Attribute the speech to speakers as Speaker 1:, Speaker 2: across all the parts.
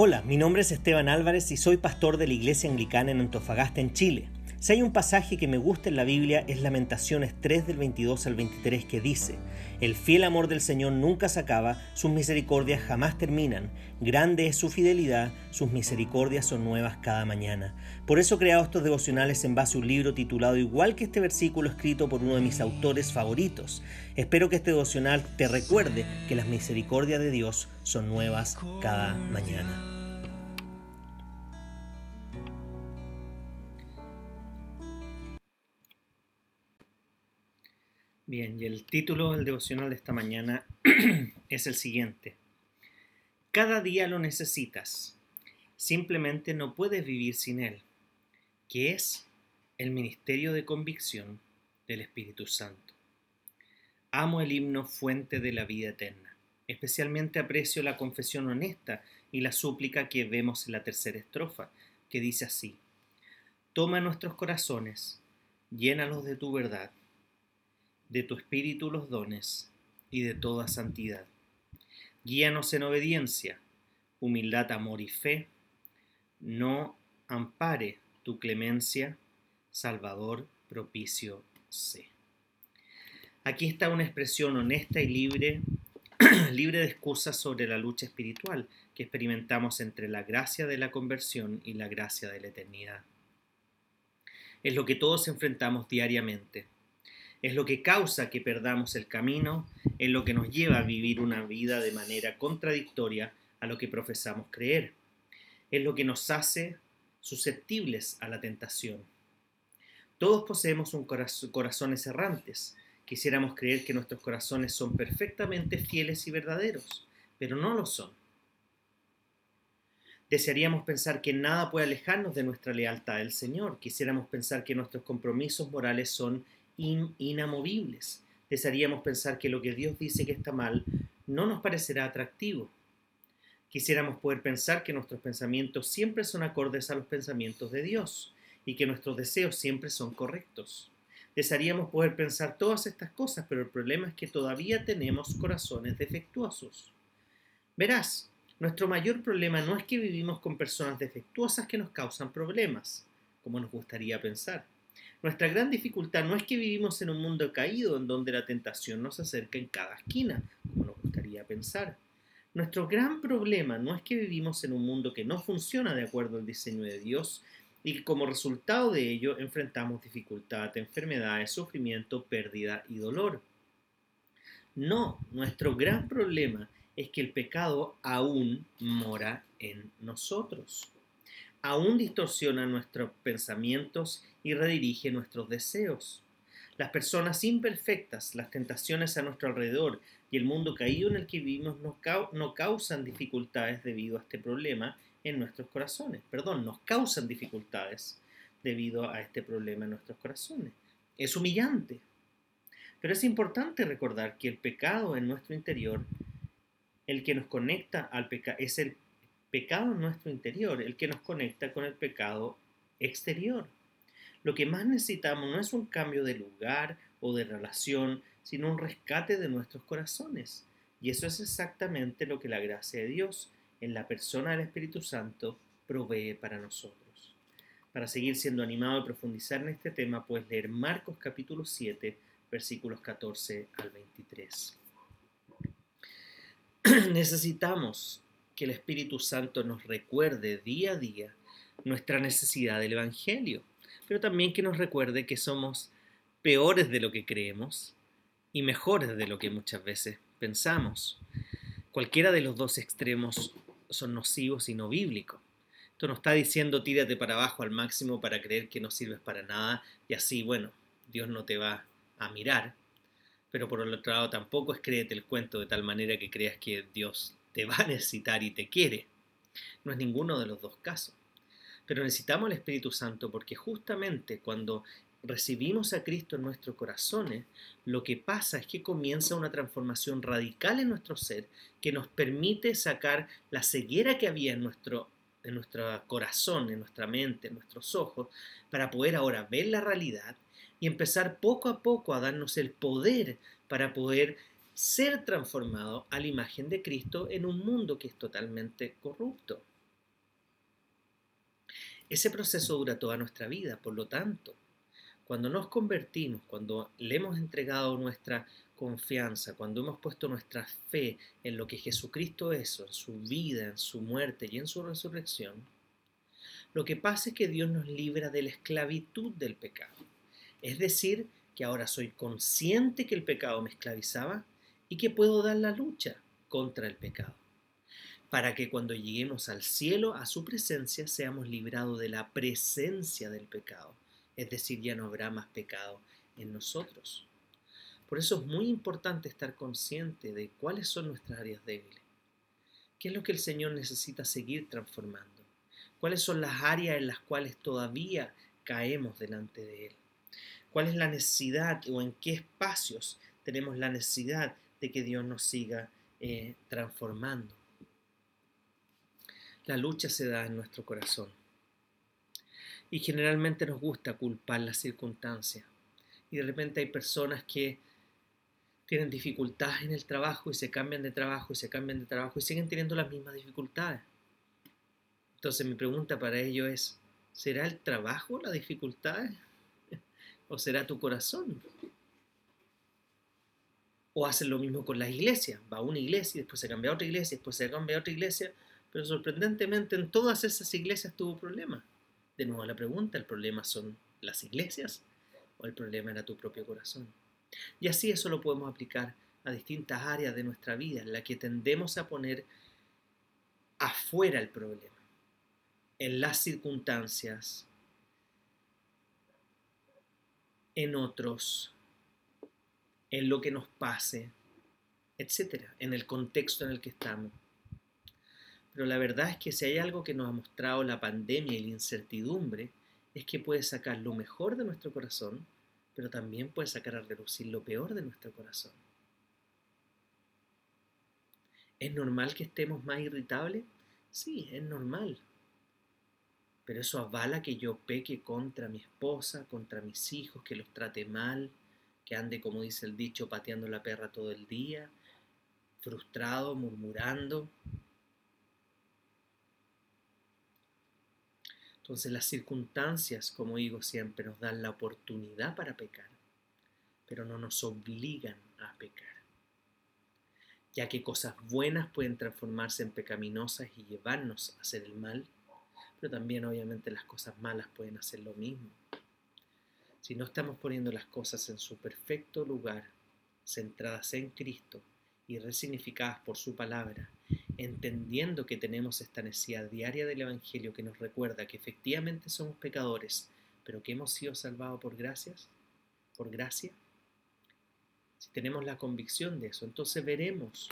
Speaker 1: Hola, mi nombre es Esteban Álvarez y soy pastor de la Iglesia Anglicana en Antofagasta, en Chile. Si hay un pasaje que me gusta en la Biblia es Lamentaciones 3 del 22 al 23 que dice, El fiel amor del Señor nunca se acaba, sus misericordias jamás terminan, grande es su fidelidad, sus misericordias son nuevas cada mañana. Por eso he creado estos devocionales en base a un libro titulado igual que este versículo escrito por uno de mis autores favoritos. Espero que este devocional te recuerde que las misericordias de Dios son nuevas cada mañana. Bien, y el título del devocional de esta mañana es el siguiente. Cada día lo necesitas. Simplemente no puedes vivir sin él, que es el ministerio de convicción del Espíritu Santo. Amo el himno Fuente de la Vida Eterna. Especialmente aprecio la confesión honesta y la súplica que vemos en la tercera estrofa, que dice así. Toma nuestros corazones, llénalos de tu verdad de tu espíritu los dones y de toda santidad. Guíanos en obediencia, humildad, amor y fe. No ampare tu clemencia, Salvador propicio sé. Aquí está una expresión honesta y libre, libre de excusas sobre la lucha espiritual que experimentamos entre la gracia de la conversión y la gracia de la eternidad. Es lo que todos enfrentamos diariamente es lo que causa que perdamos el camino, es lo que nos lleva a vivir una vida de manera contradictoria a lo que profesamos creer, es lo que nos hace susceptibles a la tentación. Todos poseemos un corazones errantes. Quisiéramos creer que nuestros corazones son perfectamente fieles y verdaderos, pero no lo son. Desearíamos pensar que nada puede alejarnos de nuestra lealtad al Señor. Quisiéramos pensar que nuestros compromisos morales son inamovibles. Desearíamos pensar que lo que Dios dice que está mal no nos parecerá atractivo. Quisiéramos poder pensar que nuestros pensamientos siempre son acordes a los pensamientos de Dios y que nuestros deseos siempre son correctos. Desearíamos poder pensar todas estas cosas, pero el problema es que todavía tenemos corazones defectuosos. Verás, nuestro mayor problema no es que vivimos con personas defectuosas que nos causan problemas, como nos gustaría pensar. Nuestra gran dificultad no es que vivimos en un mundo caído en donde la tentación nos acerca en cada esquina, como nos gustaría pensar. Nuestro gran problema no es que vivimos en un mundo que no funciona de acuerdo al diseño de Dios y que como resultado de ello enfrentamos dificultad, enfermedades, sufrimiento, pérdida y dolor. No, nuestro gran problema es que el pecado aún mora en nosotros aún distorsiona nuestros pensamientos y redirige nuestros deseos. Las personas imperfectas, las tentaciones a nuestro alrededor y el mundo caído en el que vivimos no, causan dificultades debido a este problema en nuestros corazones. Perdón, nos causan dificultades debido a este problema en nuestros corazones. Es humillante. Pero es importante recordar que el pecado en nuestro interior, el que nos conecta al pecado, es el pecado en nuestro interior, el que nos conecta con el pecado exterior. Lo que más necesitamos no es un cambio de lugar o de relación, sino un rescate de nuestros corazones. Y eso es exactamente lo que la gracia de Dios en la persona del Espíritu Santo provee para nosotros. Para seguir siendo animado y profundizar en este tema, puedes leer Marcos capítulo 7, versículos 14 al 23. Necesitamos que el Espíritu Santo nos recuerde día a día nuestra necesidad del Evangelio, pero también que nos recuerde que somos peores de lo que creemos y mejores de lo que muchas veces pensamos. Cualquiera de los dos extremos son nocivos y no bíblicos. Esto no está diciendo tírate para abajo al máximo para creer que no sirves para nada y así, bueno, Dios no te va a mirar. Pero por el otro lado tampoco es créete el cuento de tal manera que creas que Dios te va a necesitar y te quiere. No es ninguno de los dos casos. Pero necesitamos el Espíritu Santo porque justamente cuando recibimos a Cristo en nuestros corazones, lo que pasa es que comienza una transformación radical en nuestro ser que nos permite sacar la ceguera que había en nuestro, en nuestro corazón, en nuestra mente, en nuestros ojos, para poder ahora ver la realidad y empezar poco a poco a darnos el poder para poder ser transformado a la imagen de Cristo en un mundo que es totalmente corrupto. Ese proceso dura toda nuestra vida, por lo tanto, cuando nos convertimos, cuando le hemos entregado nuestra confianza, cuando hemos puesto nuestra fe en lo que Jesucristo es, en su vida, en su muerte y en su resurrección, lo que pasa es que Dios nos libra de la esclavitud del pecado. Es decir, que ahora soy consciente que el pecado me esclavizaba y que puedo dar la lucha contra el pecado para que cuando lleguemos al cielo, a su presencia, seamos librados de la presencia del pecado. Es decir, ya no habrá más pecado en nosotros. Por eso es muy importante estar consciente de cuáles son nuestras áreas débiles. ¿Qué es lo que el Señor necesita seguir transformando? ¿Cuáles son las áreas en las cuales todavía caemos delante de Él? ¿Cuál es la necesidad o en qué espacios tenemos la necesidad de que Dios nos siga eh, transformando? La lucha se da en nuestro corazón. Y generalmente nos gusta culpar las circunstancias. Y de repente hay personas que tienen dificultades en el trabajo y se cambian de trabajo y se cambian de trabajo y siguen teniendo las mismas dificultades. Entonces mi pregunta para ellos es, ¿será el trabajo la dificultad? ¿O será tu corazón? O hacen lo mismo con las iglesias. Va a una iglesia y después se cambia a otra iglesia, después se cambia a otra iglesia pero sorprendentemente en todas esas iglesias tuvo problemas. De nuevo la pregunta, ¿el problema son las iglesias o el problema era tu propio corazón? Y así eso lo podemos aplicar a distintas áreas de nuestra vida en la que tendemos a poner afuera el problema, en las circunstancias, en otros, en lo que nos pase, etcétera, en el contexto en el que estamos. Pero la verdad es que si hay algo que nos ha mostrado la pandemia y la incertidumbre, es que puede sacar lo mejor de nuestro corazón, pero también puede sacar a reducir lo peor de nuestro corazón. ¿Es normal que estemos más irritables? Sí, es normal. Pero eso avala que yo peque contra mi esposa, contra mis hijos, que los trate mal, que ande, como dice el dicho, pateando la perra todo el día, frustrado, murmurando. Entonces las circunstancias, como digo siempre, nos dan la oportunidad para pecar, pero no nos obligan a pecar, ya que cosas buenas pueden transformarse en pecaminosas y llevarnos a hacer el mal, pero también obviamente las cosas malas pueden hacer lo mismo. Si no estamos poniendo las cosas en su perfecto lugar, centradas en Cristo y resignificadas por su palabra, entendiendo que tenemos esta necesidad diaria del Evangelio que nos recuerda que efectivamente somos pecadores, pero que hemos sido salvados por gracias, por gracia. Si tenemos la convicción de eso, entonces veremos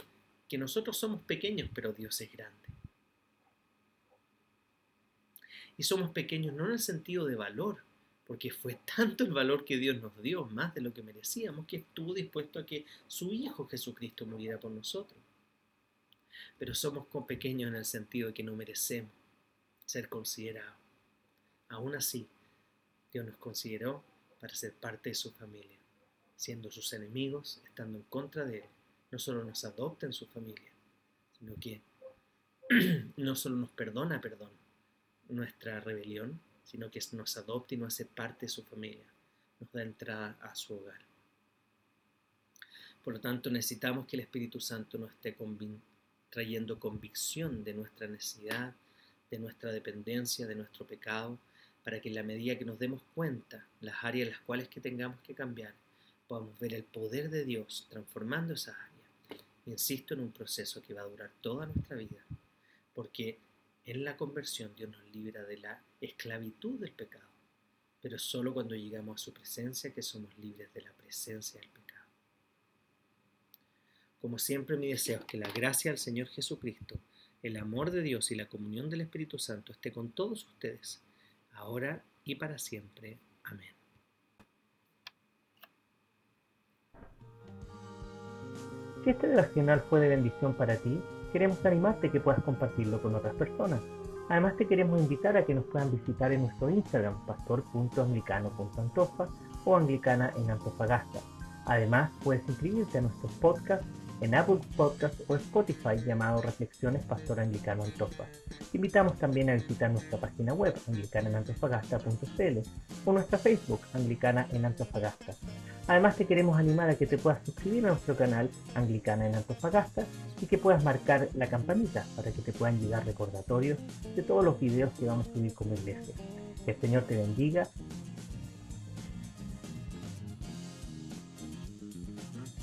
Speaker 1: que nosotros somos pequeños, pero Dios es grande. Y somos pequeños no en el sentido de valor, porque fue tanto el valor que Dios nos dio, más de lo que merecíamos, que estuvo dispuesto a que su Hijo Jesucristo muriera por nosotros pero somos pequeños en el sentido de que no merecemos ser considerados. Aún así, Dios nos consideró para ser parte de su familia, siendo sus enemigos, estando en contra de Él. No solo nos adopta en su familia, sino que no solo nos perdona, perdón, nuestra rebelión, sino que nos adopta y nos hace parte de su familia, nos da entrada a su hogar. Por lo tanto, necesitamos que el Espíritu Santo nos esté trayendo convicción de nuestra necesidad, de nuestra dependencia, de nuestro pecado, para que en la medida que nos demos cuenta las áreas en las cuales que tengamos que cambiar, podamos ver el poder de Dios transformando esas áreas. Insisto en un proceso que va a durar toda nuestra vida, porque en la conversión Dios nos libra de la esclavitud del pecado, pero solo cuando llegamos a su presencia que somos libres de la presencia del pecado. Como siempre mi deseo es que la gracia del Señor Jesucristo, el amor de Dios y la comunión del Espíritu Santo esté con todos ustedes, ahora y para siempre. Amén.
Speaker 2: Si este devocional fue de bendición para ti, queremos animarte que puedas compartirlo con otras personas. Además te queremos invitar a que nos puedan visitar en nuestro Instagram, pastor.anglicano.antofa o anglicana en Antofagasta. Además, puedes inscribirte a nuestros podcasts en Apple Podcast o Spotify llamado Reflexiones Pastor Anglicano Antofa. Te invitamos también a visitar nuestra página web anglicanenantofagasta.cl o nuestra Facebook Anglicana en Antofagasta. Además te queremos animar a que te puedas suscribir a nuestro canal Anglicana en Antofagasta y que puedas marcar la campanita para que te puedan llegar recordatorios de todos los videos que vamos a subir como iglesia. Que el Señor te bendiga